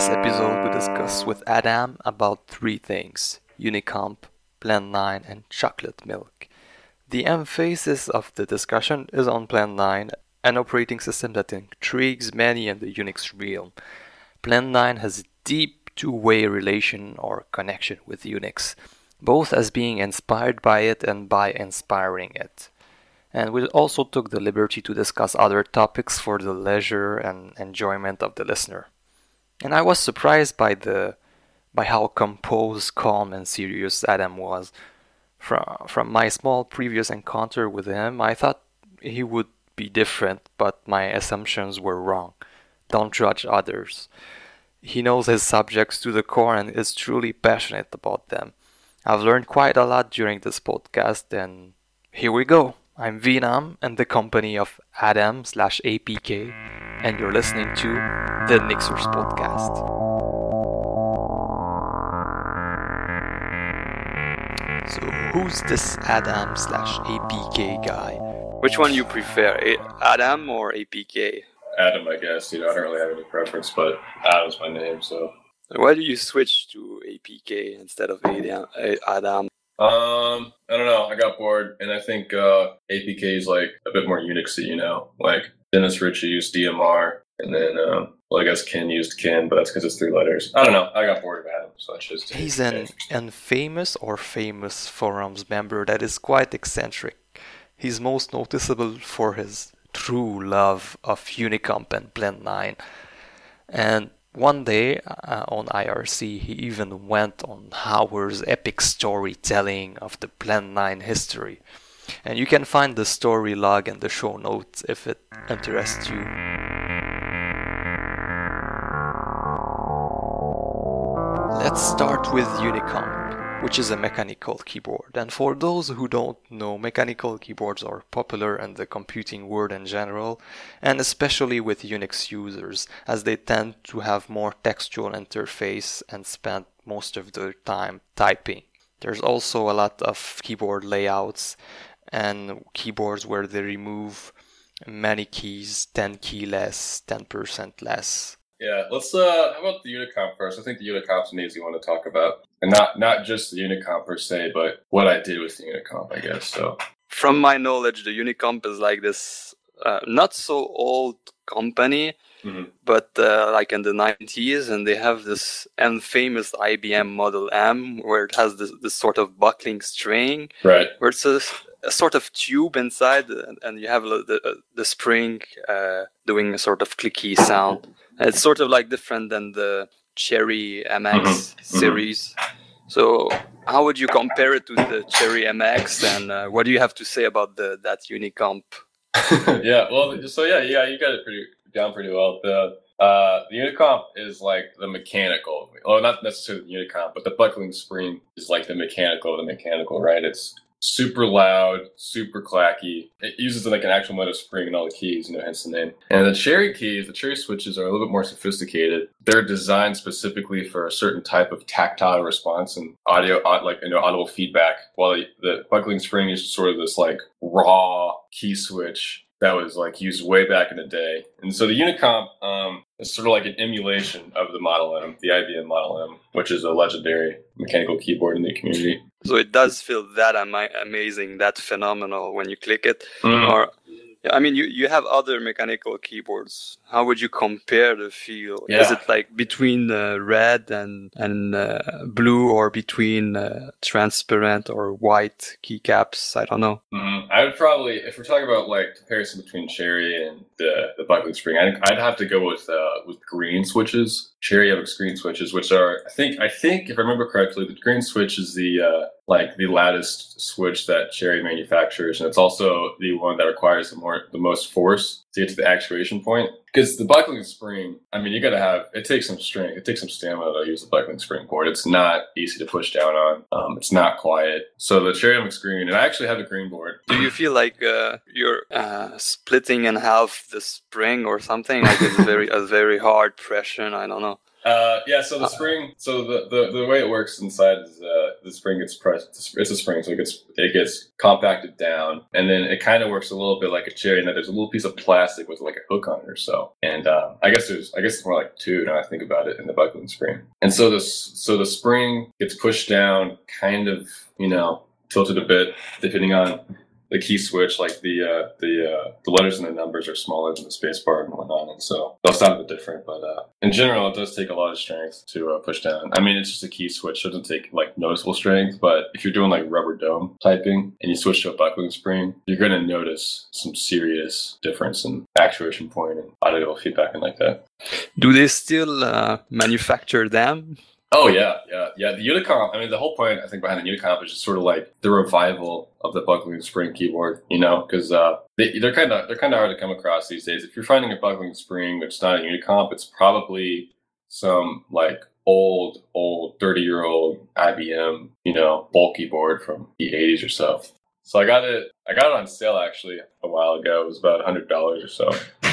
this episode, we discuss with Adam about three things Unicomp, Plan 9, and chocolate milk. The emphasis of the discussion is on Plan 9, an operating system that intrigues many in the Unix realm. Plan 9 has a deep two way relation or connection with Unix, both as being inspired by it and by inspiring it. And we also took the liberty to discuss other topics for the leisure and enjoyment of the listener. And I was surprised by the by how composed, calm, and serious Adam was. From from my small previous encounter with him, I thought he would be different, but my assumptions were wrong. Don't judge others. He knows his subjects to the core and is truly passionate about them. I've learned quite a lot during this podcast, and here we go. I'm Venam and the company of Adam slash APK, and you're listening to the Nixers podcast. So, who's this Adam slash APK guy? Which one you prefer, Adam or APK? Adam, I guess. You know, I don't really have any preference, but Adam's my name, so. Why do you switch to APK instead of Adam? Um, I don't know. I got bored, and I think uh, APK is like a bit more Unixy. You know, like Dennis Ritchie used DMR, and then um, well, I guess Ken used Ken, but that's because it's three letters. I don't know. I got bored of Adam, so I chose. He's an infamous or famous forums member that is quite eccentric. He's most noticeable for his true love of Unicomp and Plan 9. And one day uh, on IRC, he even went on Howard's epic storytelling of the Plan 9 history. And you can find the story log in the show notes if it interests you. Let's start with Unicomp which is a mechanical keyboard. And for those who don't know, mechanical keyboards are popular in the computing world in general, and especially with Unix users, as they tend to have more textual interface and spend most of their time typing. There's also a lot of keyboard layouts and keyboards where they remove many keys, 10 key less, 10% less, yeah, let's uh how about the Unicomp first? I think the Unicomp's an easy one to talk about. And not not just the Unicomp per se, but what I did with the Unicomp, I guess. So from my knowledge, the Unicomp is like this uh, not so old company, mm-hmm. but uh, like in the 90s, and they have this infamous IBM Model M where it has this, this sort of buckling spring, right? Where it's a, sort of tube inside, and, and you have the, the spring uh, doing a sort of clicky sound. It's sort of like different than the Cherry MX mm-hmm. series. So, how would you compare it to the Cherry MX, and uh, what do you have to say about the that Unicomp? yeah, well, so yeah, yeah, you got it pretty down pretty well. The uh, the Unicomp is like the mechanical, well, not necessarily the Unicomp, but the buckling spring is like the mechanical, the mechanical, right? It's super loud, super clacky. It uses like an actual metal spring in all the keys, you know, hence the name. And the cherry keys, the cherry switches are a little bit more sophisticated. They're designed specifically for a certain type of tactile response and audio, like, you know, audible feedback, while the, the buckling spring is sort of this like raw key switch that was like used way back in the day. And so the Unicomp um, is sort of like an emulation of the Model M, the IBM Model M, which is a legendary mechanical keyboard in the community. So it does feel that ama- amazing, that phenomenal when you click it. Mm. Or, I mean, you, you have other mechanical keyboards. How would you compare the feel? Yeah. Is it like between uh, red and and uh, blue, or between uh, transparent or white keycaps? I don't know. Mm-hmm. I would probably, if we're talking about like comparison between Cherry and the the buckling spring, I'd, I'd have to go with uh, with green switches. Cherry have green switches, which are I think I think if I remember correctly, the green switch is the uh, like the latticed switch that Cherry manufactures, and it's also the one that requires the more the most force to get to the actuation point. Because the buckling spring, I mean, you got to have it takes some strength, it takes some stamina to use the buckling spring board. It's not easy to push down on. Um, it's not quiet. So the Cherry MX Green, and I actually have a green board. Do you feel like uh, you're uh, splitting in half the spring or something? Like it's very a very hard pressure. I don't know. Uh, yeah, so the Uh, spring, so the, the, the way it works inside is uh, the spring gets pressed. It's a spring, so it gets it gets compacted down, and then it kind of works a little bit like a cherry, and then there's a little piece of plastic with like a hook on it or so. And uh, I guess there's I guess it's more like two now I think about it in the buckling spring. And so this so the spring gets pushed down, kind of you know tilted a bit depending on the key switch, like the uh, the uh, the letters and the numbers are smaller than the space bar and whatnot, and so they'll sound a bit different. But uh, in general, it does take a lot of strength to uh, push down. I mean, it's just a key switch; it doesn't take like noticeable strength. But if you're doing like rubber dome typing and you switch to a buckling spring, you're going to notice some serious difference in actuation point and audio feedback and like that. Do they still uh, manufacture them? Oh yeah, yeah, yeah. The Unicomp. I mean, the whole point I think behind the Unicomp is just sort of like the revival of the buckling spring keyboard. You know, because uh, they, they're kind of they're kind of hard to come across these days. If you're finding a buckling spring that's not a Unicomp, it's probably some like old, old, thirty year old IBM, you know, bulky board from the '80s or so. So I got it. I got it on sale actually a while ago. It was about hundred dollars or so.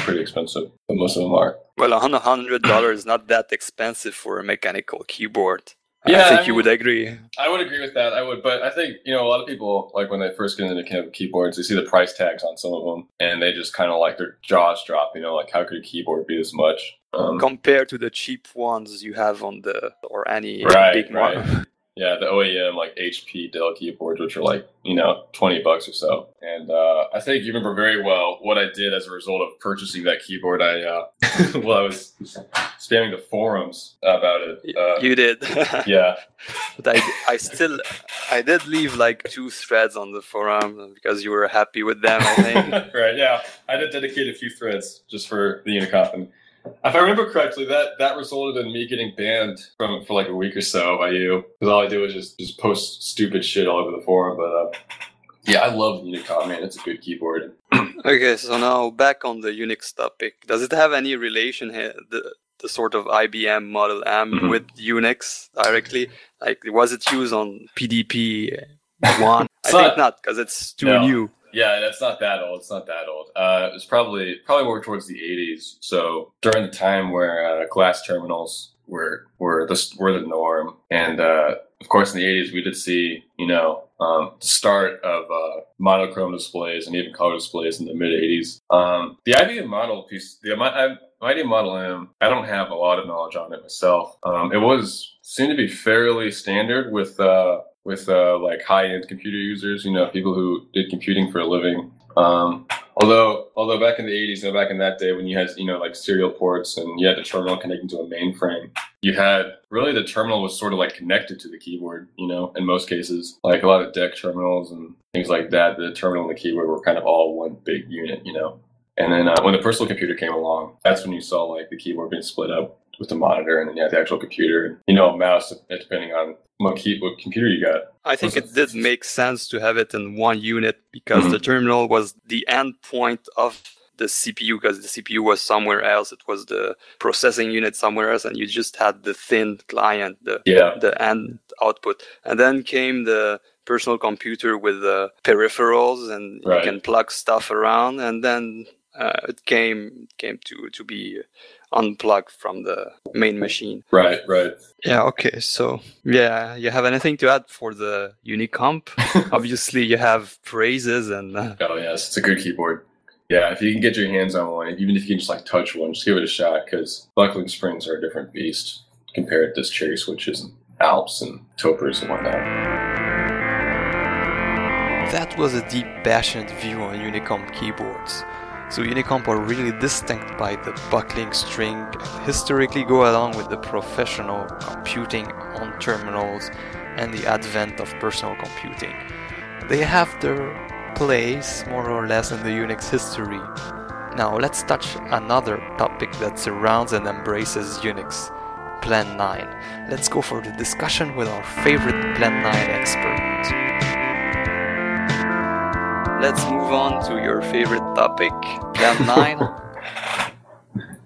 Pretty expensive, but most of them are. Well, a hundred hundred dollars is not that expensive for a mechanical keyboard. Yeah, I think I you would agree. I would agree with that. I would, but I think you know a lot of people like when they first get into kind of keyboards, they see the price tags on some of them, and they just kind of like their jaws drop. You know, like how could a keyboard be this much? Um, Compared to the cheap ones you have on the or any Right, big right. Yeah, the OEM like HP Dell keyboards, which are like you know twenty bucks or so. And uh, I think you remember very well what I did as a result of purchasing that keyboard. I uh, well, I was spamming the forums about it. Uh, you did. yeah, but I, I still, I did leave like two threads on the forum because you were happy with them. I think. right. Yeah, I did dedicate a few threads just for the Unicomp, and if I remember correctly, that that resulted in me getting banned from for like a week or so by you because all I did was just just post stupid shit all over the forum. But uh, yeah, I love the Unicomp, man. It's a good keyboard. okay, so now back on the Unix topic. Does it have any relation here, the the sort of IBM Model M Mhm. with Unix directly? Like, was it used on PDP one? I think not- not because it's too No. new. Yeah, that's not that old. It's not that old. Uh, it's probably probably more towards the '80s. So during the time where uh, glass terminals were were the were the norm, and uh, of course in the '80s we did see you know um, the start of uh, monochrome displays and even color displays in the mid '80s. Um, the IBM model piece, the IBM Model M, I don't have a lot of knowledge on it myself. Um, it was seemed to be fairly standard with. Uh, with uh, like high-end computer users, you know, people who did computing for a living. Um, although, although back in the '80s, you know, back in that day when you had, you know, like serial ports and you had a terminal connecting to a mainframe, you had really the terminal was sort of like connected to the keyboard. You know, in most cases, like a lot of DEC terminals and things like that, the terminal and the keyboard were kind of all one big unit. You know, and then uh, when the personal computer came along, that's when you saw like the keyboard being split up with the monitor and then you had the actual computer and you know a mouse depending on what, key, what computer you got. I think it did make sense to have it in one unit because Mhm. the terminal was the end point of the CPU because the CPU was somewhere else. It was the processing unit somewhere else, and you just had the thin client, the Yeah, the end output. And then came the personal computer with the peripherals, and Right. you can plug stuff around. And then uh, it came came to to be unplugged from the main machine. right, right. Yeah. Okay. So yeah, you have anything to add for the Unicomp? Obviously, you have praises and. Uh, Oh yes, it's a good keyboard. Yeah, if you can get your hands on one, even if you can just like touch one, just give it a shot because buckling springs are a different beast compared to cherry switches and Alps and Topres and whatnot. That was a deep, passionate view on Unicomp keyboards. So Unicomp are really distinct by the buckling spring and historically go along with the professional computing on terminals and the advent of personal computing. They have their place more or less in the Unix history. Now let's touch another topic that surrounds and embraces Unix, Plan 9. Let's go for the discussion with our favorite Plan 9 expert. Let's move on to your favorite topic, Plan 9.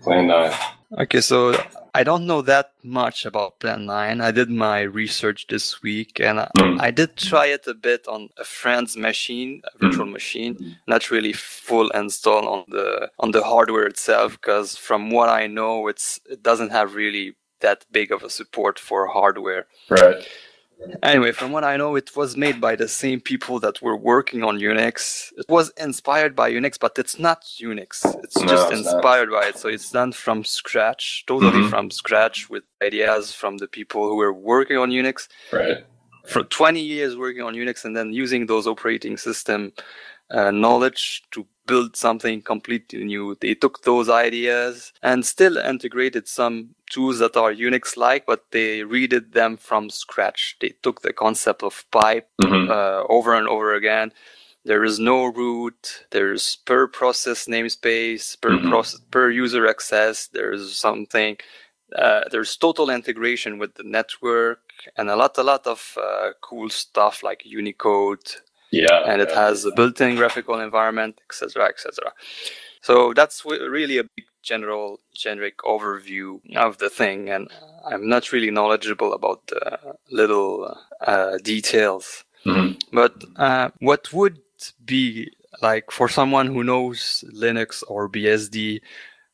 Plan nine. okay, so I don't know that much about Plan 9. I did my research this week and I, Mm. I did try it a bit on a friend's machine, a virtual machine, not really full install on the on the hardware itself because from what I know it's it doesn't have really that big of a support for hardware. Right. Anyway, from what I know, it was made by the same people that were working on Unix. It was inspired by Unix, but it's not Unix. It's No, just it's not. inspired by it. So it's done from scratch, totally Mhm. from scratch, with ideas from the people who were working on Unix Right. for 20 years working on Unix and then using those operating system uh, knowledge to build something completely new. They took those ideas and still integrated some tools that are Unix like, but they redid them from scratch. They took the concept of pipe hmm uh, over and over again. There is no root. There's per process namespace, per Mhm. process, per user access. There's something. Uh, there's total integration with the network and a lot, a lot of uh, cool stuff like Unicode, Yeah. and it yeah. has a built-in graphical environment, etc., etc. So that's really a big general, generic overview of the thing, and I'm not really knowledgeable about the little uh, details. Mhm. But uh, what would be like for someone who knows Linux or BSD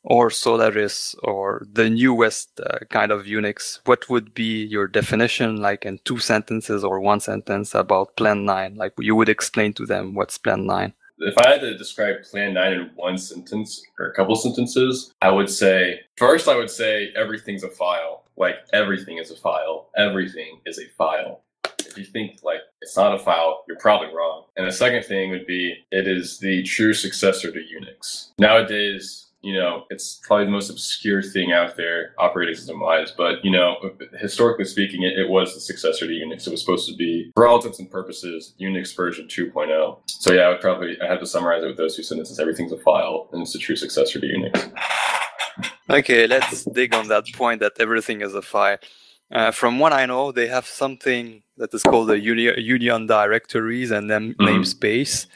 or Solaris or the newest uh, kind of Unix? What would be your definition, like in two sentences or one sentence about Plan 9? Like you would explain to them what's Plan 9. If I had to describe Plan 9 in one sentence or a couple sentences, I would say first, I would say everything's a file. Like everything is a file. Everything is a file. If you think like it's not a file, you're probably wrong. And the second thing would be it is the true successor to Unix. Nowadays, you know, it's probably the most obscure thing out there, operating system wise. But, you know, historically speaking, it, it was the successor to Unix. It was supposed to be, for all intents and purposes, Unix version 2.0. So, yeah, I would probably, I have to summarize it with those two sentences. Everything's a file, and it's the true successor to Unix. Okay, let's dig on that point that everything is a file. Uh, from what I know, they have something that is called a uni- union directories and then Mhm. namespace,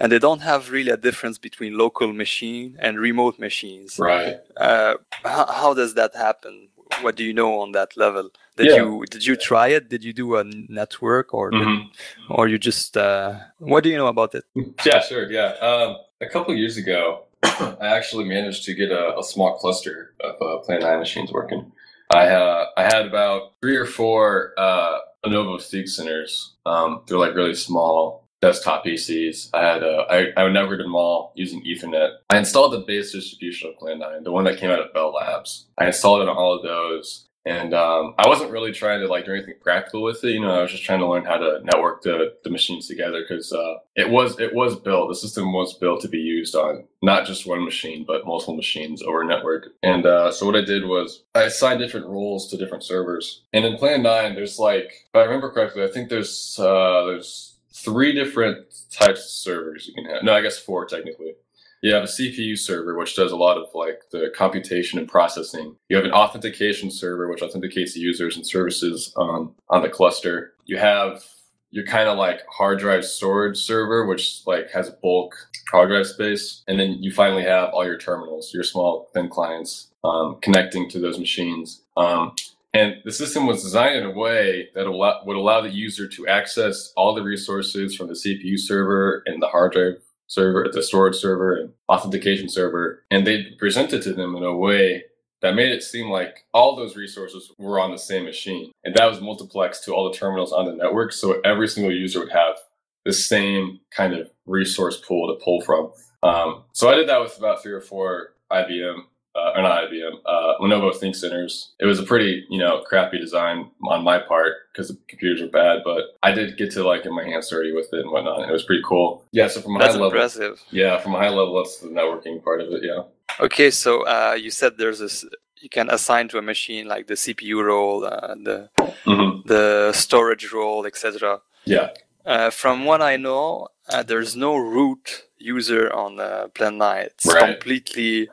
and they don't have really a difference between local machine and remote machines. Right. Uh, how, how does that happen? What do you know on that level? Did Yeah. you did you try it? Did you do a network or did- Mhm. or you just uh, what do you know about it? Yeah, sure. Yeah. Um, a couple years ago, I actually managed to get a, a small cluster of uh, Plan 9 machines working. I, uh, I had about three or four uh, Lenovo Think Centers. Um, they're like really small desktop PCs. I had uh, I, I networked them all using Ethernet. I installed the base distribution of Plan 9, the one that came out of Bell Labs. I installed it on all of those. And um, I wasn't really trying to like do anything practical with it. You know, I was just trying to learn how to network the, the machines together because uh, it was it was built. The system was built to be used on not just one machine but multiple machines over a network. And uh, so what I did was I assigned different roles to different servers. And in Plan Nine, there's like, if I remember correctly, I think there's uh, there's three different types of servers you can have. No, I guess four technically. You have a CPU server, which does a lot of like the computation and processing. You have an authentication server, which authenticates the users and services on, the cluster. You have your kind of like hard drive storage server, which like has a bulk hard drive space. And then you finally have all your terminals, your small thin clients um, connecting to those machines. Um, and the system was designed in a way that would allow the user to access all the resources from the CPU server and the hard drive server, the storage server, and authentication server, and they presented to them in a way that made it seem like all those resources were on the same machine, and that was multiplexed to all the terminals on the network, so every single user would have the same kind of resource pool to pull from. Um, so I did that with about three or four IBM. Uh, or not IBM, uh, Lenovo Think Centers. It was a pretty, you know, crappy design on my part because the computers were bad, but I did get to like get my hands dirty with it and whatnot. It was pretty cool. Yeah, so from a That's high level, impressive. yeah, from a high level, that's the networking part of it. Yeah. Okay, so uh, you said there's this you can assign to a machine like the CPU role, uh, the hmm the storage role, etc. Yeah. Uh, from what I know, uh, there's no root user on uh, Plan 9. It's Right. completely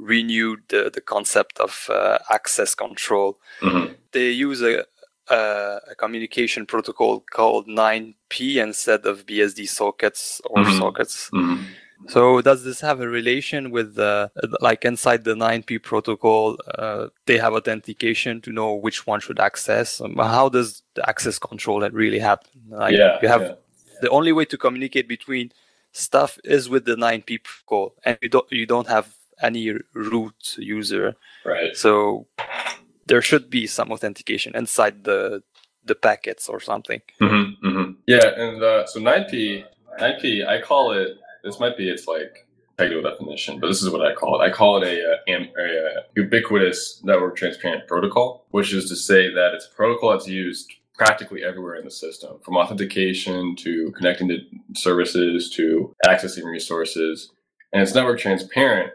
renewed the, the concept of uh, access control. hmm They use a, a, a communication protocol called 9P instead of BSD sockets or Mhm. sockets. hmm So does this have a relation with uh, like inside the 9P protocol? Uh, they have authentication to know which one should access. Um, how does the access control really happen? Like, yeah. you have yeah. the only way to communicate between stuff is with the 9P protocol, and you don't you don't have any root user. Right. So there should be some authentication inside the the packets or something. Mm-hmm, mm-hmm. Yeah, and uh, so 9p 9p I call it. This might be its like technical definition, but this is what I call it. I call it a, a, a, ubiquitous network transparent protocol, which is to say that it's a protocol that's used practically everywhere in the system, from authentication to connecting to services to accessing resources. And it's network transparent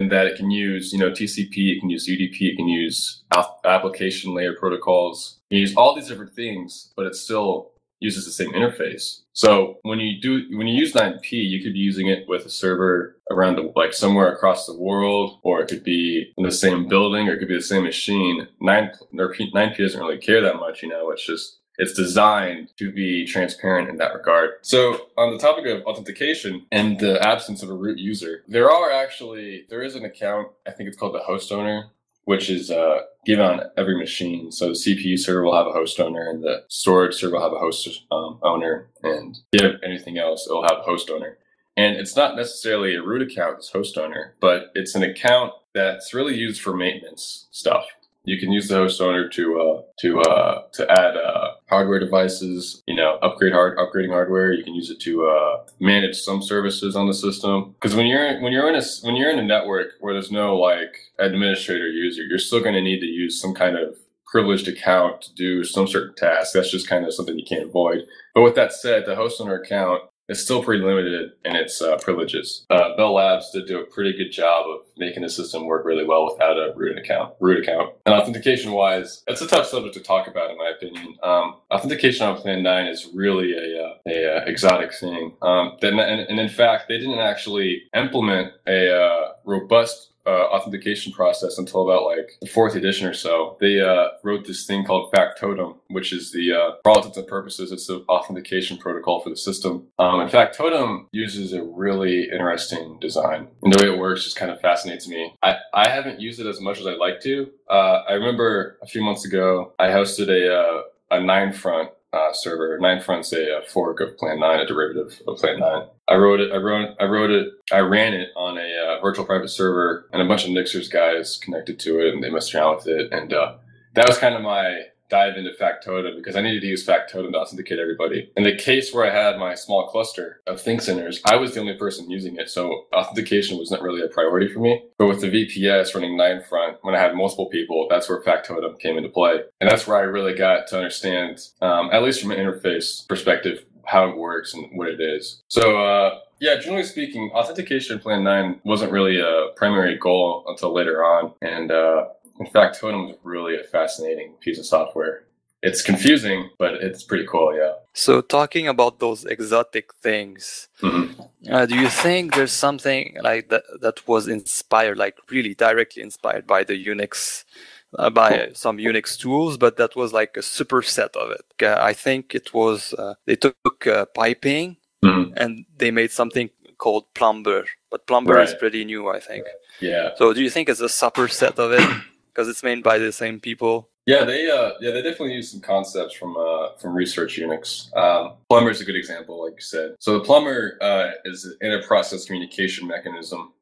in that it can use, you know, TCP, it can use UDP, it can use application layer protocols, you use all these different things, but it still uses the same interface. So when you do when you use 9p, you could be using it with a server around the like somewhere across the world, or it could be in the same building, or it could be the same machine. 9 or 9p doesn't really care that much, you know. It's just it's designed to be transparent in that regard. So on the topic of authentication and the absence of a root user, there are actually there is an account, I think it's called the host owner, which is uh, given on every machine. So the CPU server will have a host owner, and the storage server will have a host um, owner, and if anything else, it'll have a host owner. And it's not necessarily a root account as host owner, but it's an account that's really used for maintenance stuff you can use the host owner to uh, to uh, to add uh, hardware devices. You know, upgrade hard upgrading hardware. You can use it to uh, manage some services on the system. Because when you're when you're in a when you're in a network where there's no like administrator user, you're still going to need to use some kind of privileged account to do some certain task. That's just kind of something you can't avoid. But with that said, the host owner account it's still pretty limited in its uh, privileges. Uh, Bell Labs did do a pretty good job of making the system work really well without a root account. Root account and authentication wise, it's a tough subject to talk about in my opinion. Um, authentication on Plan Nine is really a, uh, a, a uh, exotic thing. Um, and, and, in fact, they didn't actually implement a uh, robust uh, authentication process until about like the fourth edition or so. They uh, wrote this thing called Factotum, which is the, uh, for all intents and purposes, it's the authentication protocol for the system. Um, in Factotum uses a really interesting design, and the way it works just kind of fascinates me. I, I haven't used it as much as I'd like to. Uh, I remember a few months ago, I hosted a uh, a 9front uh, server. 9front's a, a fork of Plan 9, a derivative of Plan 9. I wrote it. I wrote. I wrote it. I ran it on a uh, virtual private server, and a bunch of Nixers guys connected to it, and they messed around with it. And uh, that was kind of my dive into Factotum because I needed to use Factotum to authenticate everybody. In the case where I had my small cluster of think centers, I was the only person using it, so authentication was not really a priority for me. But with the VPS running 9front, when I had multiple people, that's where Factotum came into play, and that's where I really got to understand, um, at least from an interface perspective, how it works and what it is. So. Uh, yeah, generally speaking, authentication plan nine wasn't really a primary goal until later on, and uh, in Factotum is really a fascinating piece of software. It's confusing, but it's pretty cool, yeah. So, talking about those exotic things, mm-hmm. uh, do you think there's something like that that was inspired, like really directly inspired by the Unix, uh, by some Unix tools, but that was like a superset of it? Uh, I think it was uh, they took uh, piping mm-hmm. and they made something called Plumber, but Plumber right. is pretty new, I think. Yeah. So, do you think it's a superset of it? Because it's made by the same people. Yeah, they uh, yeah they definitely use some concepts from uh, from Research Unix. Um, plumber is a good example, like you said. So the plumber uh, is an inter-process communication mechanism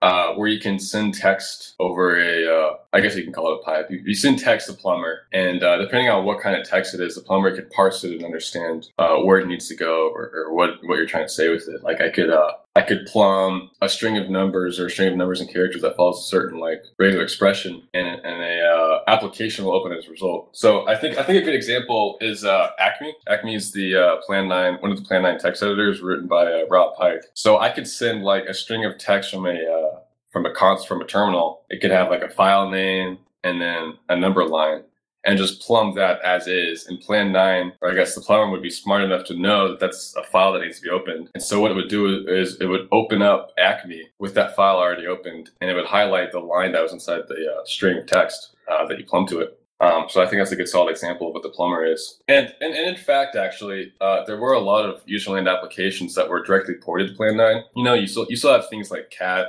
uh, where you can send text over a, uh, I guess you can call it a pipe. You, you send text to plumber, and uh, depending on what kind of text it is, the plumber could parse it and understand uh, where it needs to go or, or, what what you're trying to say with it. Like I could uh, I could plumb a string of numbers or a string of numbers and characters that follows a certain like regular expression, and, and a uh, application will open as a result. So I think I think a good example is Acme. Acme is the Plan Nine, one of the Plan Nine text editors written by Rob Pike. So I could send like a string of text from a from a cons from a terminal, it could have like a file name and then a number line and just plumb that as is. In Plan 9, or I guess the plumber would be smart enough to know that that's a file that needs to be opened. And so what it would do is it would open up Acme with that file already opened, and it would highlight the line that was inside the uh, string of text uh, that you plumbed to it. Um, so I think that's a good solid example of what the plumber is. And and, and in fact, actually, uh, there were a lot of userland applications that were directly ported to Plan 9. You know, you still you still have things like cat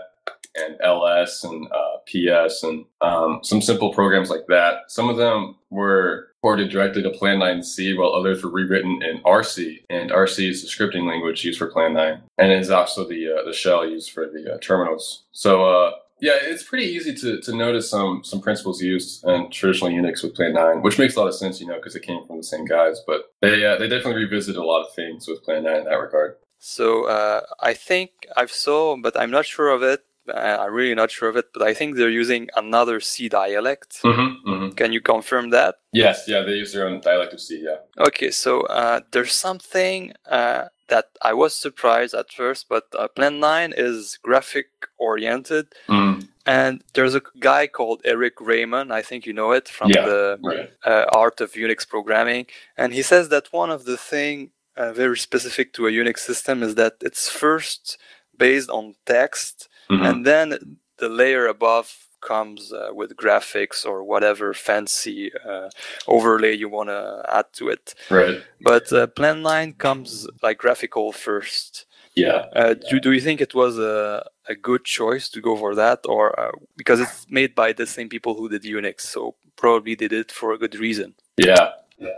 and ls and uh, ps and um, some simple programs like that some of them were ported directly to plan 9c while others were rewritten in rc and rc is the scripting language used for plan 9 and is also the uh, the shell used for the uh, terminals so uh, yeah, it's pretty easy to, to notice some some principles used in traditional Unix with Plan 9, which makes a lot of sense, you know, because it came from the same guys. But they uh, they definitely revisited a lot of things with Plan 9 in that regard. So uh, I think I've saw, but I'm not sure of it. Uh, I'm really not sure of it, but I think they're using another C dialect. Mm-hmm, mm-hmm. Can you confirm that? Yes, yeah, they use their own dialect of C, yeah. Okay, so uh, there's something uh, that I was surprised at first, but uh, Plan 9 is graphic oriented. Mm. And there's a guy called Eric Raymond. I think you know it from Yeah, the Right. uh, art of Unix programming. And he says that one of the thing uh, very specific to a Unix system is that it's first based on text, Mhm. and then the layer above comes uh, with graphics or whatever fancy uh, overlay you want to add to it. Right. But uh, Plan 9 comes like graphical first. Yeah. Uh, do, do you think it was a, a good choice to go for that, or uh, because it's made by the same people who did Unix, so probably they did it for a good reason? Yeah,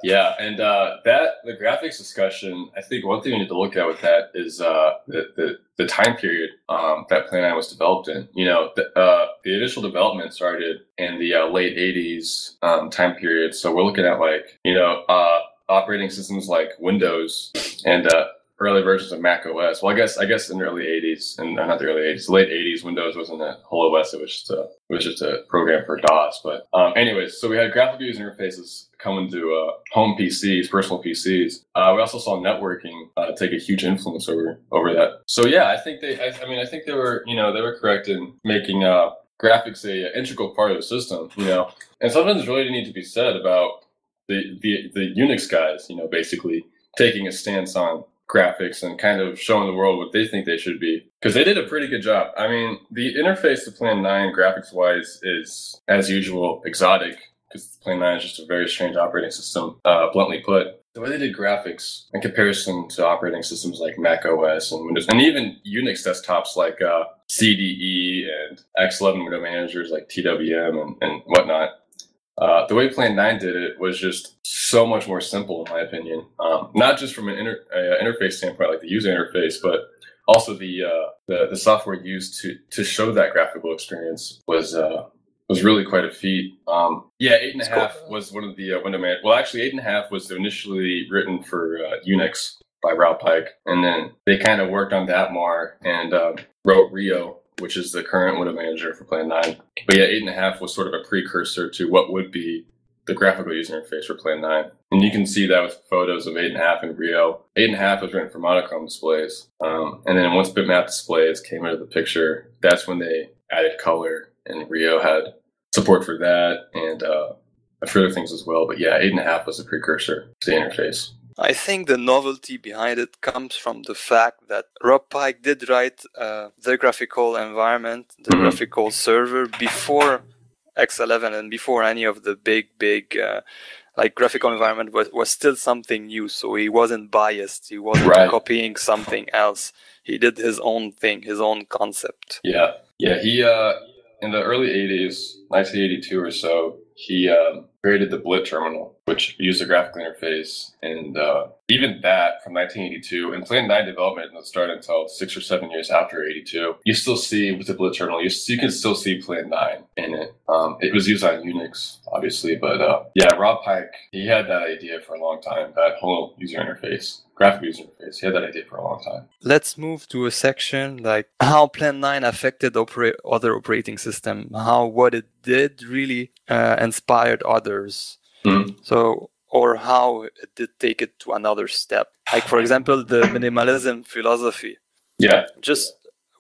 yeah, and uh, that the graphics discussion. I think one thing we need to look at with that is uh, the, the the time period um, that Plan I was developed in. You know, the, uh, the initial development started in the uh, late '80s um, time period, so we're looking at like you know uh, operating systems like Windows and uh, early versions of Mac OS. Well, I guess I guess in the early '80s and uh, not the early '80s, late '80s, Windows wasn't a whole OS. It was just a it was just a program for DOS. But um, anyways, so we had graphical user interfaces coming to uh, home PCs, personal PCs. Uh, we also saw networking uh, take a huge influence over over that. So yeah, I think they. I, I mean, I think they were you know they were correct in making uh, graphics a, a integral part of the system. You know, and sometimes that's really need to be said about the the the Unix guys. You know, basically taking a stance on graphics and kind of showing the world what they think they should be because they did a pretty good job. I mean, the interface to Plan 9 graphics wise is, as usual, exotic because Plan 9 is just a very strange operating system, uh, bluntly put. The way they did graphics in comparison to operating systems like Mac OS and Windows, and even Unix desktops like uh, CDE and X11 window managers like TWM and, and whatnot, uh, the way Plan 9 did it was just so much more simple, in my opinion. Um, not just from an inter- uh, interface standpoint, like the user interface, but also the, uh, the the software used to to show that graphical experience was uh, was really quite a feat. Um, yeah, eight and a It's cool. was one of the uh, window man. Well, actually, eight and a half was initially written for uh, Unix by Rob Pike, and then they kind of worked on that more and uh, wrote Rio, which is the current window manager for Plan 9. But yeah, eight and a half was sort of a precursor to what would be the graphical user interface for Plan 9. And you can see that with photos of eight and a half and Rio. Eight and a half was written for monochrome displays. Um, and then once bitmap displays came into the picture, that's when they added color and Rio had support for that and uh, for other things as well. But yeah, eight and a half was a precursor to the interface. I think the novelty behind it comes from the fact that Rob Pike did write uh, the graphical environment, the Mhm. graphical server before X11 and before any of the big, big, uh, like graphical environment was, was still something new. So he wasn't biased. He wasn't Right. copying something else. He did his own thing, his own concept. Yeah, yeah. He uh, in the early '80s, 1982 or so, he um, created the Blit terminal, which used a graphical interface, and uh, even that from 1982. And Plan 9 development didn't start until six or seven years after '82. You still see with the Blit terminal, you, you can still see Plan 9 in it. Um, it was used on Unix, obviously, but uh, yeah, Rob Pike he had that idea for a long time. That whole user interface, graphical user interface, he had that idea for a long time. Let's move to a section like how Plan 9 affected opera- other operating system, how what it did really uh, inspired others. Mhm. So, or how it did take it to another step. Like, for example, the minimalism philosophy, Yeah, just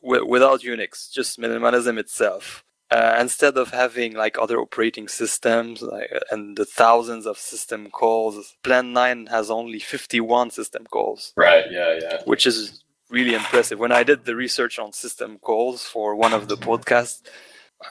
w- without Unix, just minimalism itself. Uh, instead of having like other operating systems like, and the thousands of system calls, Plan 9 has only 51 system calls right. Yeah, yeah. which is really impressive. When I did the research on system calls for one of the podcasts,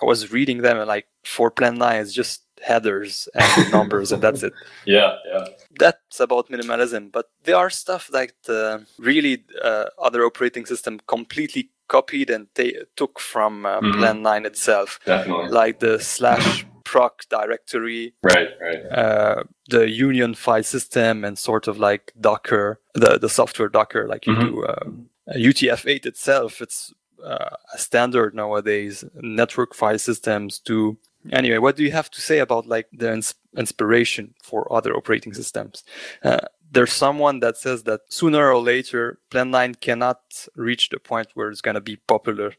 I was reading them and like for Plan 9, it's just headers and numbers and that's it. Yeah, yeah. That's about minimalism, but there are stuff that uh, really uh, other operating system completely copied and ta- took from uh, Mhm. Plan 9 itself, Definitely. like the slash proc directory, Right, right. uh, the union file system and sort of like Docker, the, the software Docker, like you Mhm. do. Um, UTF-8 itself, it's uh, a standard nowadays. Network file systems do. Anyway, what do you have to say about like the ins- inspiration for other operating systems? Uh, there's someone that says that sooner or later, Plan 9 cannot reach the point where it's going to be popular.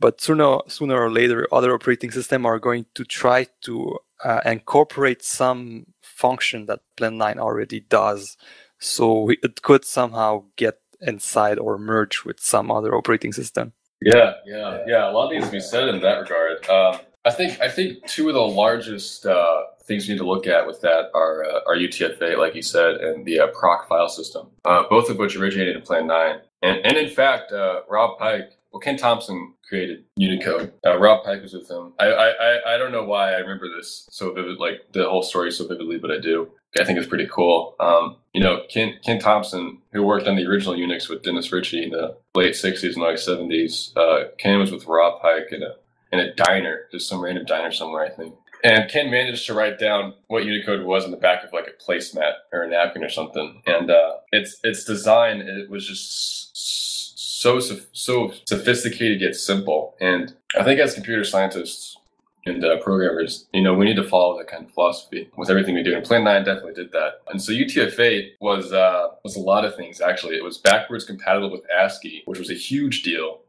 But sooner, sooner or later, other operating systems are going to try to uh, incorporate some function that Plan 9 already does. So it could somehow get inside or merge with some other operating system. Yeah, yeah, yeah. A lot needs to be said in that regard. Uh, I think I think two of the largest uh, things we need to look at with that are uh, are UTF-8, like you said, and the uh, proc file system, uh, both of which originated in Plan 9. And, and in fact, uh, Rob Pike, well, Ken Thompson created Unicode. Uh, Rob Pike was with him. I, I I don't know why I remember this so vivid, like the whole story so vividly, but I do. I think it's pretty cool. Um, you know, Ken, Ken Thompson, who worked on the original Unix with Dennis Ritchie in the late 60s and early 70s, uh, Ken was with Rob Pike in a, in a diner, just some random diner somewhere, I think. And Ken managed to write down what Unicode was in the back of like a placemat or a napkin or something. And uh, its its design it was just so so sophisticated yet simple. And I think as computer scientists, and uh, programmers, you know, we need to follow that kind of philosophy with everything we do. And Plan 9 definitely did that. And so UTF-8 was uh, was a lot of things actually. It was backwards compatible with ASCII, which was a huge deal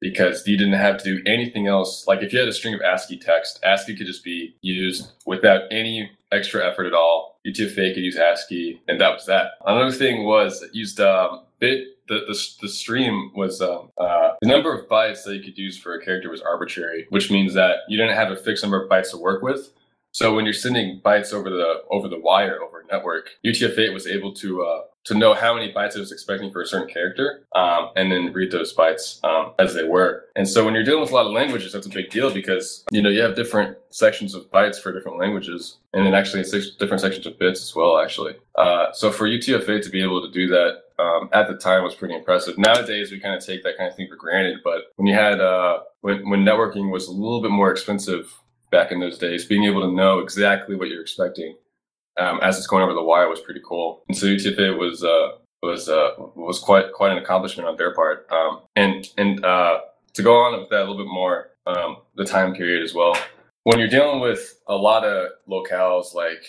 because you didn't have to do anything else. Like if you had a string of ASCII text, ASCII could just be used without any extra effort at all. UTF-8 could use ASCII, and that was that. Another thing was it used um, bit the, the, the stream was um, uh, the number of bytes that you could use for a character was arbitrary, which means that you didn't have a fixed number of bytes to work with. So when you're sending bytes over the over the wire over a network, UTF-8 was able to uh, to know how many bytes it was expecting for a certain character, um, and then read those bytes um, as they were. And so when you're dealing with a lot of languages, that's a big deal because you know you have different sections of bytes for different languages, and then actually six different sections of bits as well. Actually, uh, so for UTF-8 to be able to do that um, at the time was pretty impressive. Nowadays, we kind of take that kind of thing for granted, but when you had uh, when when networking was a little bit more expensive back in those days, being able to know exactly what you're expecting um, as it's going over the wire was pretty cool. And so UTF-8 was uh, was uh, was quite quite an accomplishment on their part. Um, and and uh, to go on with that a little bit more, um, the time period as well. When you're dealing with a lot of locales like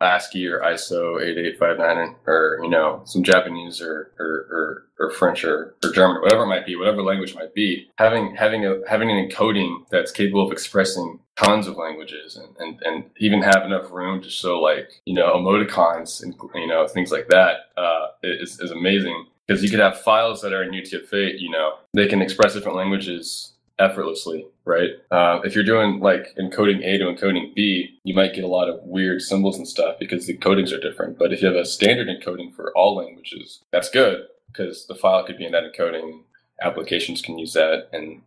ASCII or ISO 8859 or, you know, some Japanese or, or, or, or French or, or German or whatever it might be, whatever language might be, having, having a, having an encoding that's capable of expressing tons of languages and, and, and even have enough room to show like, you know, emoticons and, you know, things like that, uh, is, is amazing. Because you could have files that are in UTF-8, you know, they can express different languages effortlessly, right? Uh, if you're doing like encoding A to encoding B, you might get a lot of weird symbols and stuff because the codings are different. But if you have a standard encoding for all languages, that's good because the file could be in that encoding. Applications can use that, and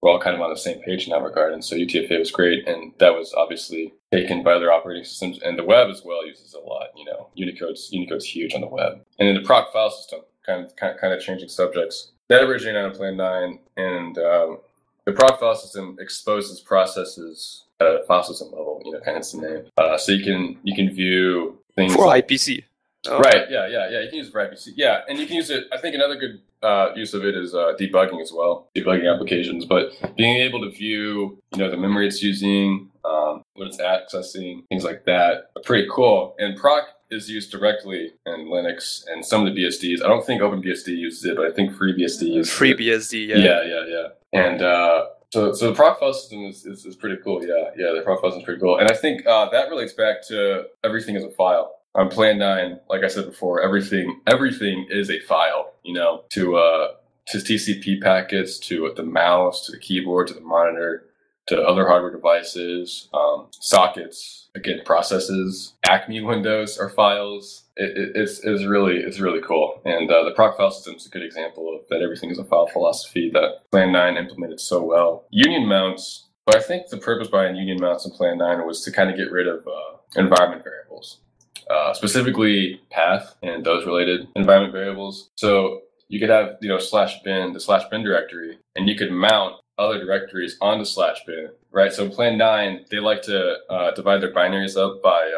we're all kind of on the same page in that regard. And so UTF-8 was great, and that was obviously taken by other operating systems, and the web as well uses a lot. You know, Unicode's Unicode's huge on the web, and then the proc file system, kind of kind of, kind of changing subjects. That originated on Plan 9, and um, the proc file system exposes processes at a file system level, you know, kind of the name. Uh, so you can you can view things for like, IPC. Oh. Right. Yeah. Yeah. Yeah. You can use it for IPC. Yeah, and you can use it. I think another good uh, use of it is uh, debugging as well, debugging applications. But being able to view, you know, the memory it's using, um, what it's accessing, things like that, are pretty cool. And proc is used directly in Linux and some of the BSDs. I don't think OpenBSD uses it, but I think FreeBSD uses it. FreeBSD. Yeah. Yeah. Yeah. Yeah. And uh, so, so the proc file system is, is, is, pretty cool. Yeah, yeah, the proc file system is pretty cool. And I think uh, that relates back to everything as a file. On Plan 9, like I said before, everything everything is a file, you know, to uh, to TCP packets, to the mouse, to the keyboard, to the monitor, to other hardware devices, um, sockets, again, processes, Acme windows or files, it, it, it's, it's really it's really cool. And uh, the proc file system is a good example of that. Everything is a file philosophy that Plan Nine implemented so well. Union mounts. But I think the purpose behind union mounts in Plan Nine was to kind of get rid of uh, environment variables, uh, specifically path and those related environment variables. So you could have you know slash bin the slash bin directory, and you could mount other directories on the slash bin, right? So Plan 9, they like to uh, divide their binaries up by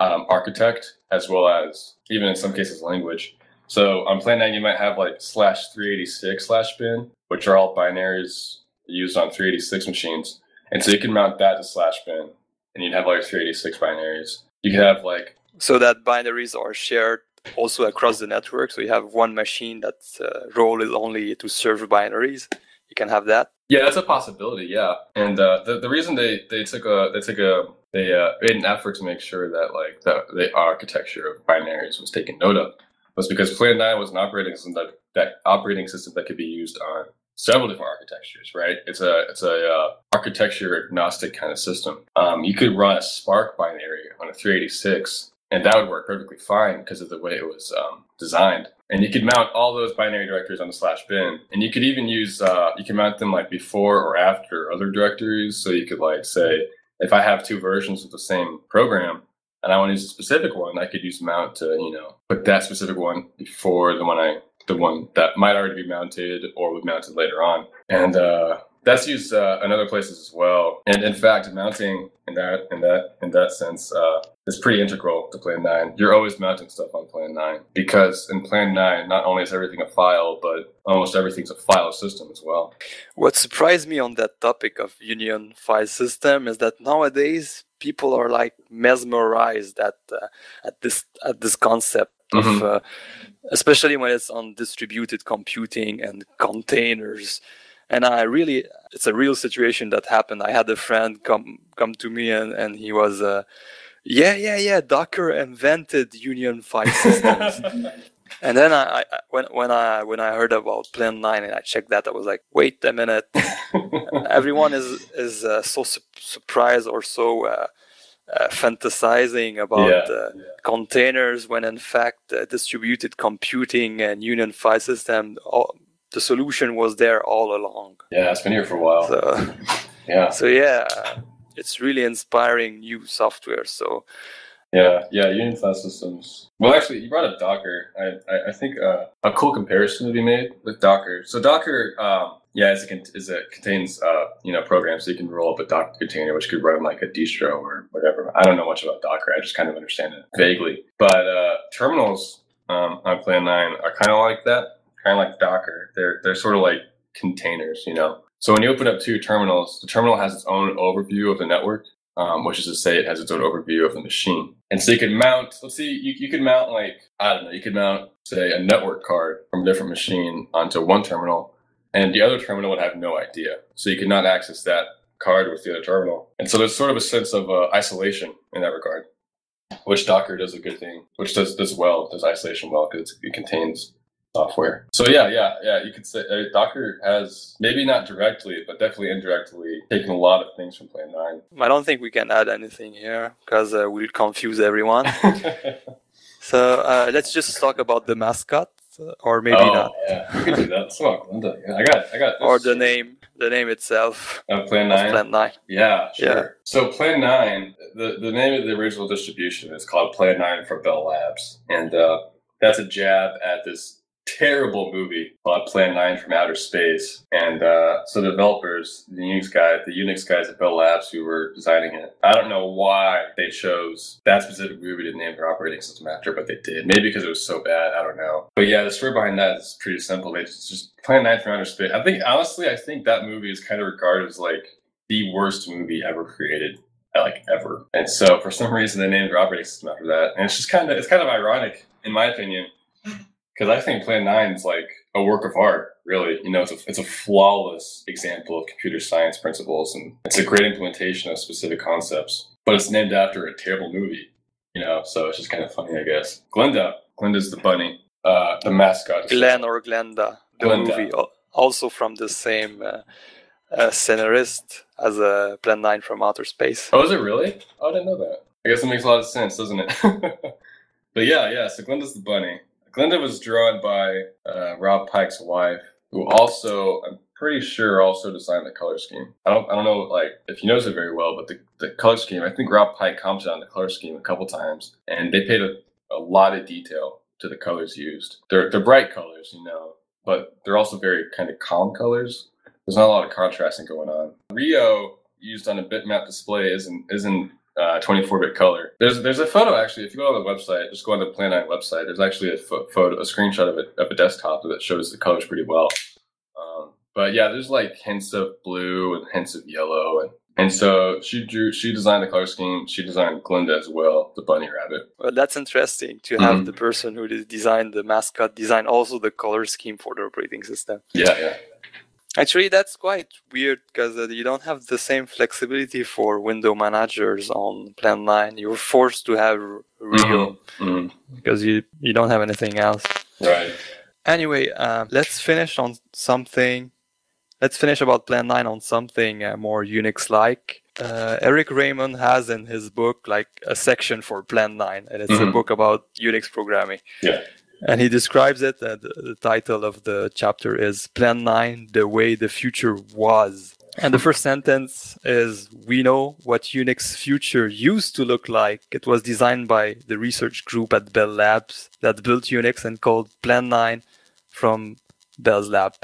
uh, um, architect as well as even in some cases language. So on Plan 9, you might have like slash 386 slash bin, which are all binaries used on 386 machines. And so you can mount that to slash bin, and you'd have like 386 binaries. You could have like so that binaries are shared also across the network. So you have one machine that's uh, role is only to serve binaries. You can have that. Yeah, that's a possibility. Yeah, and uh, the the reason they they took a they took a they uh, made an effort to make sure that like the, the architecture of binaries was taken note of was because Plan 9 was an operating system that, that operating system that could be used on several different architectures, right? It's a it's a uh, architecture agnostic kind of system. Um, you could run a SPARC binary on a 386, and that would work perfectly fine because of the way it was um, designed. And you could mount all those binary directories on the slash bin, and you could even use uh, you can mount them like before or after other directories. So you could like say if I have two versions of the same program, and I want to use a specific one, I could use mount to, you know, put that specific one before the one I, the one that might already be mounted or would mounted later on. And uh, that's used uh, in other places as well. And in fact, mounting in that, in that, in that sense, uh, is pretty integral to Plan 9. You're always mounting stuff on Plan 9 because in Plan 9, not only is everything a file, but almost everything's a file system as well. What surprised me on that topic of Union file system is that nowadays people are like mesmerized at uh, at this at this concept mm-hmm. of uh, especially when it's on distributed computing and containers and i really it's a real situation that happened i had a friend come come to me and and he was uh, yeah yeah yeah docker invented union file systems and then I, I, when when I when I heard about Plan Nine and I checked that, I was like, wait a minute. Everyone is is uh, so su- surprised or so uh, uh, fantasizing about yeah, uh, yeah. containers when in fact uh, distributed computing and Union file system, all, the solution was there all along. Yeah, it's been here for a while. So, yeah. So yeah, it's really inspiring new software. So yeah, yeah, Union file systems. Well, actually, you brought up Docker. I, I, I think uh, a cool comparison to be made with Docker. So Docker, um, yeah, is it, is it contains uh, you know programs so you can roll up a Docker container, which could run like a distro or whatever. I don't know much about Docker. I just kind of understand it vaguely. But uh, terminals um, on Plan Nine are kind of like that, kind of like Docker. They're they're sort of like containers, you know. So when you open up two terminals, the terminal has its own overview of the network, um, which is to say it has its own overview of the machine. And so you could mount, let's see, you, you could mount like, I don't know, you could mount, say, a network card from a different machine onto one terminal, and the other terminal would have no idea. So you could not access that card with the other terminal. And so there's sort of a sense of uh, isolation in that regard, which Docker does a good thing, which does this well, does isolation well because it contains software. So yeah, yeah, yeah. You could say uh, Docker has maybe not directly, but definitely indirectly taken a lot of things from Plan Nine. I don't think we can add anything here because uh, we'll confuse everyone. so uh, let's just talk about the mascot, uh, or maybe oh, not. Yeah, we can do that. So, Linda, I got, I got. It. Or the name, the name itself. Of Plan Nine. Plan Nine. Yeah, sure. Yeah. So Plan Nine, the the name of the original distribution is called Plan Nine for Bell Labs, and uh, that's a jab at this terrible movie called Plan 9 from Outer Space. And uh, so the developers, the Unix guys, the Unix guys at Bell Labs who were designing it, I don't know why they chose that specific movie to name their operating system after, but they did. Maybe because it was so bad, I don't know. But yeah, the story behind that is pretty simple. They just, just Plan 9 from Outer Space. I think, honestly, I think that movie is kind of regarded as like the worst movie ever created like ever. And so for some reason they named their operating system after that. And it's just kind of it's kind of ironic in my opinion because I think Plan Nine is like a work of art. Really, you know, it's a it's a flawless example of computer science principles, and it's a great implementation of specific concepts. But it's named after a terrible movie, you know. So it's just kind of funny, I guess. Glenda, Glenda's the bunny, uh, the mascot. Glen or Glenda, the Glenda. movie, also from the same. Uh, uh, scenarist as a Plan 9 from Outer Space. Oh, is it really? Oh, I didn't know that. I guess it makes a lot of sense, doesn't it? but yeah, yeah, so Glenda's the bunny. Glenda was drawn by uh, Rob Pike's wife, who also, I'm pretty sure, also designed the color scheme. I don't, I don't know, like if he knows it very well, but the, the color scheme, I think Rob Pike commented on the color scheme a couple times, and they paid a, a lot of detail to the colors used. They're they're bright colors, you know, but they're also very kind of calm colors. There's not a lot of contrasting going on. Rio used on a bitmap display isn't isn't uh, 24-bit color. There's there's a photo actually. If you go on the website, just go on the Plan 9 website. There's actually a pho- photo, a screenshot of it of a desktop that shows the colors pretty well. Um, but yeah, there's like hints of blue and hints of yellow, and and so she drew, she designed the color scheme. She designed Glenda as well, the bunny rabbit. Well, that's interesting to have Mhm. the person who designed the mascot design also the color scheme for the operating system. Yeah, yeah, Actually, that's quite weird because uh, you don't have the same flexibility for window managers on Plan 9. You're forced to have Rio Mhm. because you, you don't have anything else. right. Anyway, uh, let's finish on something. Let's finish about Plan 9 on something uh, more Unix like. Uh, Eric Raymond has in his book like a section for Plan 9, and it's a Mhm. book about Unix programming. Yeah. And he describes it, uh, the, the title of the chapter is Plan 9 The Way the Future Was. And the first sentence is We know what Unix future used to look like. It was designed by the research group at Bell Labs that built Unix and called Plan 9 from Bell's Lab.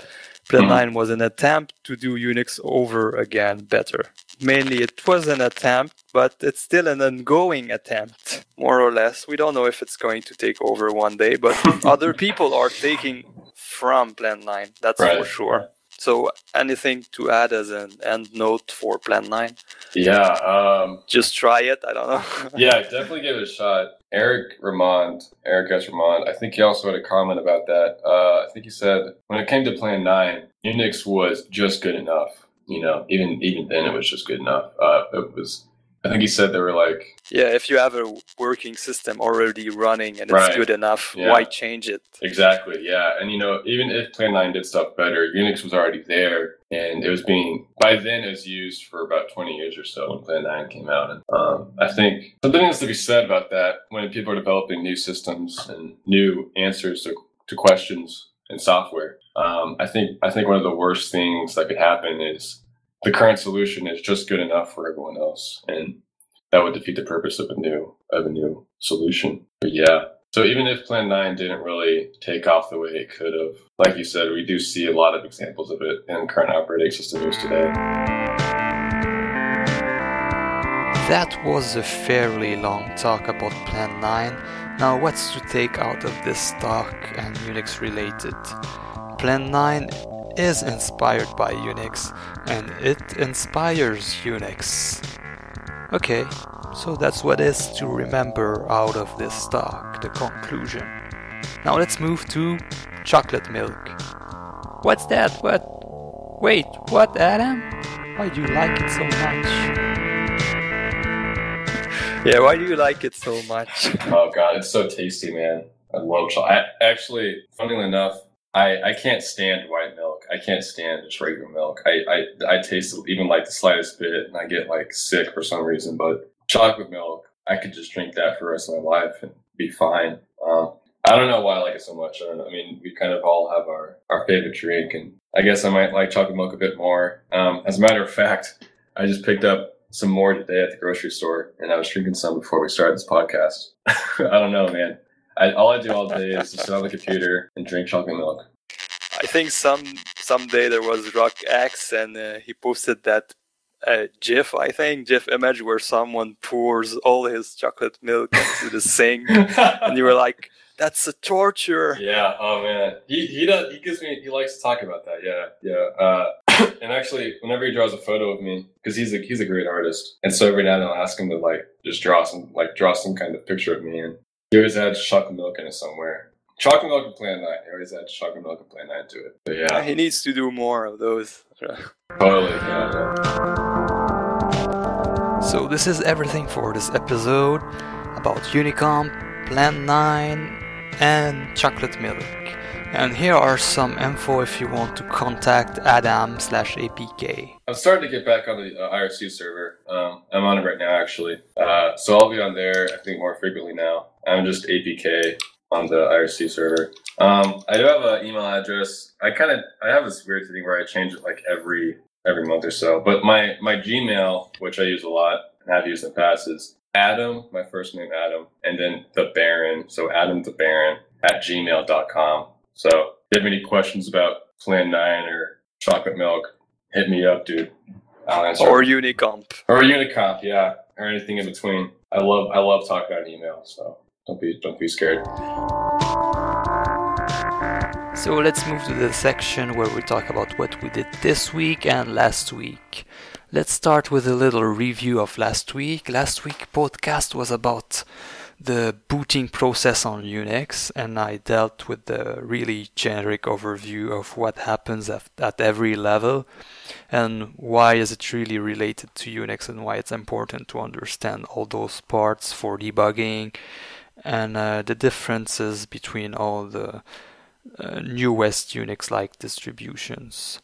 Plan Mhm. 9 was an attempt to do Unix over again better. Mainly, it was an attempt, but it's still an ongoing attempt, more or less. We don't know if it's going to take over one day, but other people are taking from Plan 9, that's for sure. So, anything to add as an end note for Plan 9? Yeah, um, Just try it, I don't know. yeah, definitely give it a shot. Eric Raymond, Eric S. Raymond, I think he also had a comment about that. Uh, I think he said when it came to Plan 9, Unix was just good enough. You know, even even then it was just good enough. Uh, it was, I think he said they were like, yeah, if you have a working system already running and it's Right. good enough, Yeah. why change it? Exactly, yeah. And you know, even if Plan 9 did stuff better, Unix was already there and it was being by then it was used for about 20 years or so when Plan 9 came out. And um, I think something needs to be said about that when people are developing new systems and new answers to, to questions and software. Um, I think I think one of the worst things that could happen is the current solution is just good enough for everyone else. And that would defeat the purpose of a new of a new solution. But yeah, so even if Plan 9 didn't really take off the way it could have, like you said, we do see a lot of examples of it in current operating systems today. That was a fairly long talk about Plan 9. Now, what's to take out of this talk and Unix related? Plan 9 is inspired by Unix and it inspires Unix. Okay, so that's what is to remember out of this talk, the conclusion. Now let's move to chocolate milk. What's that? What? Wait, what, Adam? Why do you like it so much? Yeah, why do you like it so much? Oh god, it's so tasty, man. I love chocolate. Actually, funnily enough, I, I can't stand white milk. I can't stand just regular milk. I, I, I taste even like the slightest bit and I get like sick for some reason. But chocolate milk, I could just drink that for the rest of my life and be fine. Um, I don't know why I like it so much. I don't know. I mean, we kind of all have our, our favorite drink, and I guess I might like chocolate milk a bit more. Um, as a matter of fact, I just picked up some more today at the grocery store, and I was drinking some before we started this podcast. I don't know, man. I, all I do all day is just sit on the computer and drink chocolate milk. I think some someday there was Rock X and uh, he posted that uh, GIF, I think, GIF image where someone pours all his chocolate milk into the sink, and you were like, "That's a torture." Yeah. Oh man. He he does. He gives me. He likes to talk about that. Yeah. Yeah. Uh, and actually, whenever he draws a photo of me, because he's a he's a great artist, and so every now and then I'll ask him to like just draw some like draw some kind of picture of me, and he always adds chocolate milk in it somewhere. Chocolate milk and Plan Nine. He always adds chocolate milk and Plan Nine to it. But yeah. He needs to do more of those. Totally. Yeah. yeah. So this is everything for this episode about Unicomp, Plan 9, and chocolate milk. And here are some info if you want to contact Adam slash APK. I'm starting to get back on the uh, IRC server. Um, I'm on it right now, actually. Uh, so I'll be on there, I think, more frequently now. I'm just APK on the IRC server. Um, I do have an email address. I kind of I have this weird thing where I change it like every every month or so. But my my Gmail, which I use a lot and have used in the past, is Adam, my first name Adam, and then the Baron. So Adam the Baron at gmail.com. So if you have any questions about Plan 9 or chocolate milk, hit me up, dude. I'll answer. Or Unicomp. Or Unicomp, yeah. or anything in between. I love I love talking on email, so don't be don't be scared. So let's move to the section where we talk about what we did this week and last week. Let's start with a little review of last week. Last week podcast was about the booting process on Unix and I dealt with the really generic overview of what happens at, at every level and why is it really related to Unix and why it's important to understand all those parts for debugging and uh, the differences between all the uh, newest Unix like distributions.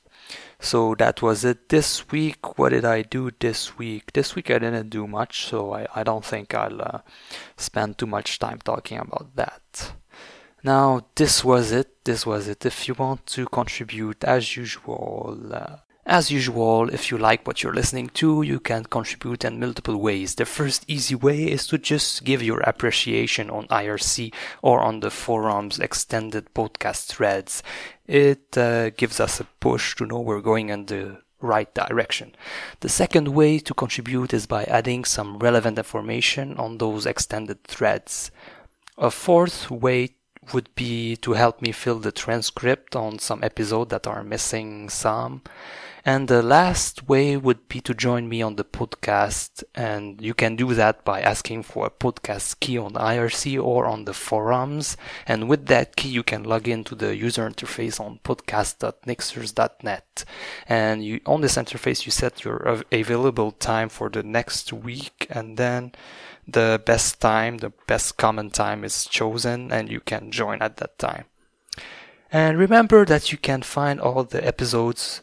So that was it this week. What did I do this week? This week I didn't do much, so I, I don't think I'll uh, spend too much time talking about that. Now, this was it. This was it. If you want to contribute, as usual, uh, as usual, if you like what you're listening to, you can contribute in multiple ways. The first easy way is to just give your appreciation on IRC or on the forum's extended podcast threads. It uh, gives us a push to know we're going in the right direction. The second way to contribute is by adding some relevant information on those extended threads. A fourth way would be to help me fill the transcript on some episodes that are missing some. And the last way would be to join me on the podcast. And you can do that by asking for a podcast key on IRC or on the forums. And with that key, you can log into the user interface on podcast.nixers.net. And you, on this interface, you set your available time for the next week. And then the best time, the best common time is chosen and you can join at that time. And remember that you can find all the episodes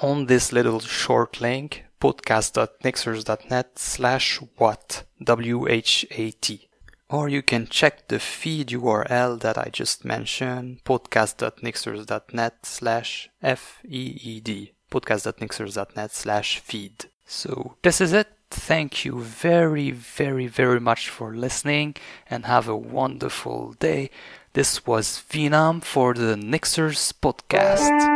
on this little short link, podcast.nixers.net slash what, W-H-A-T. Or you can check the feed URL that I just mentioned, podcast.nixers.net slash F-E-E-D, podcast.nixers.net slash feed. So this is it. Thank you very, very, very much for listening and have a wonderful day. This was Venam for the Nixers podcast.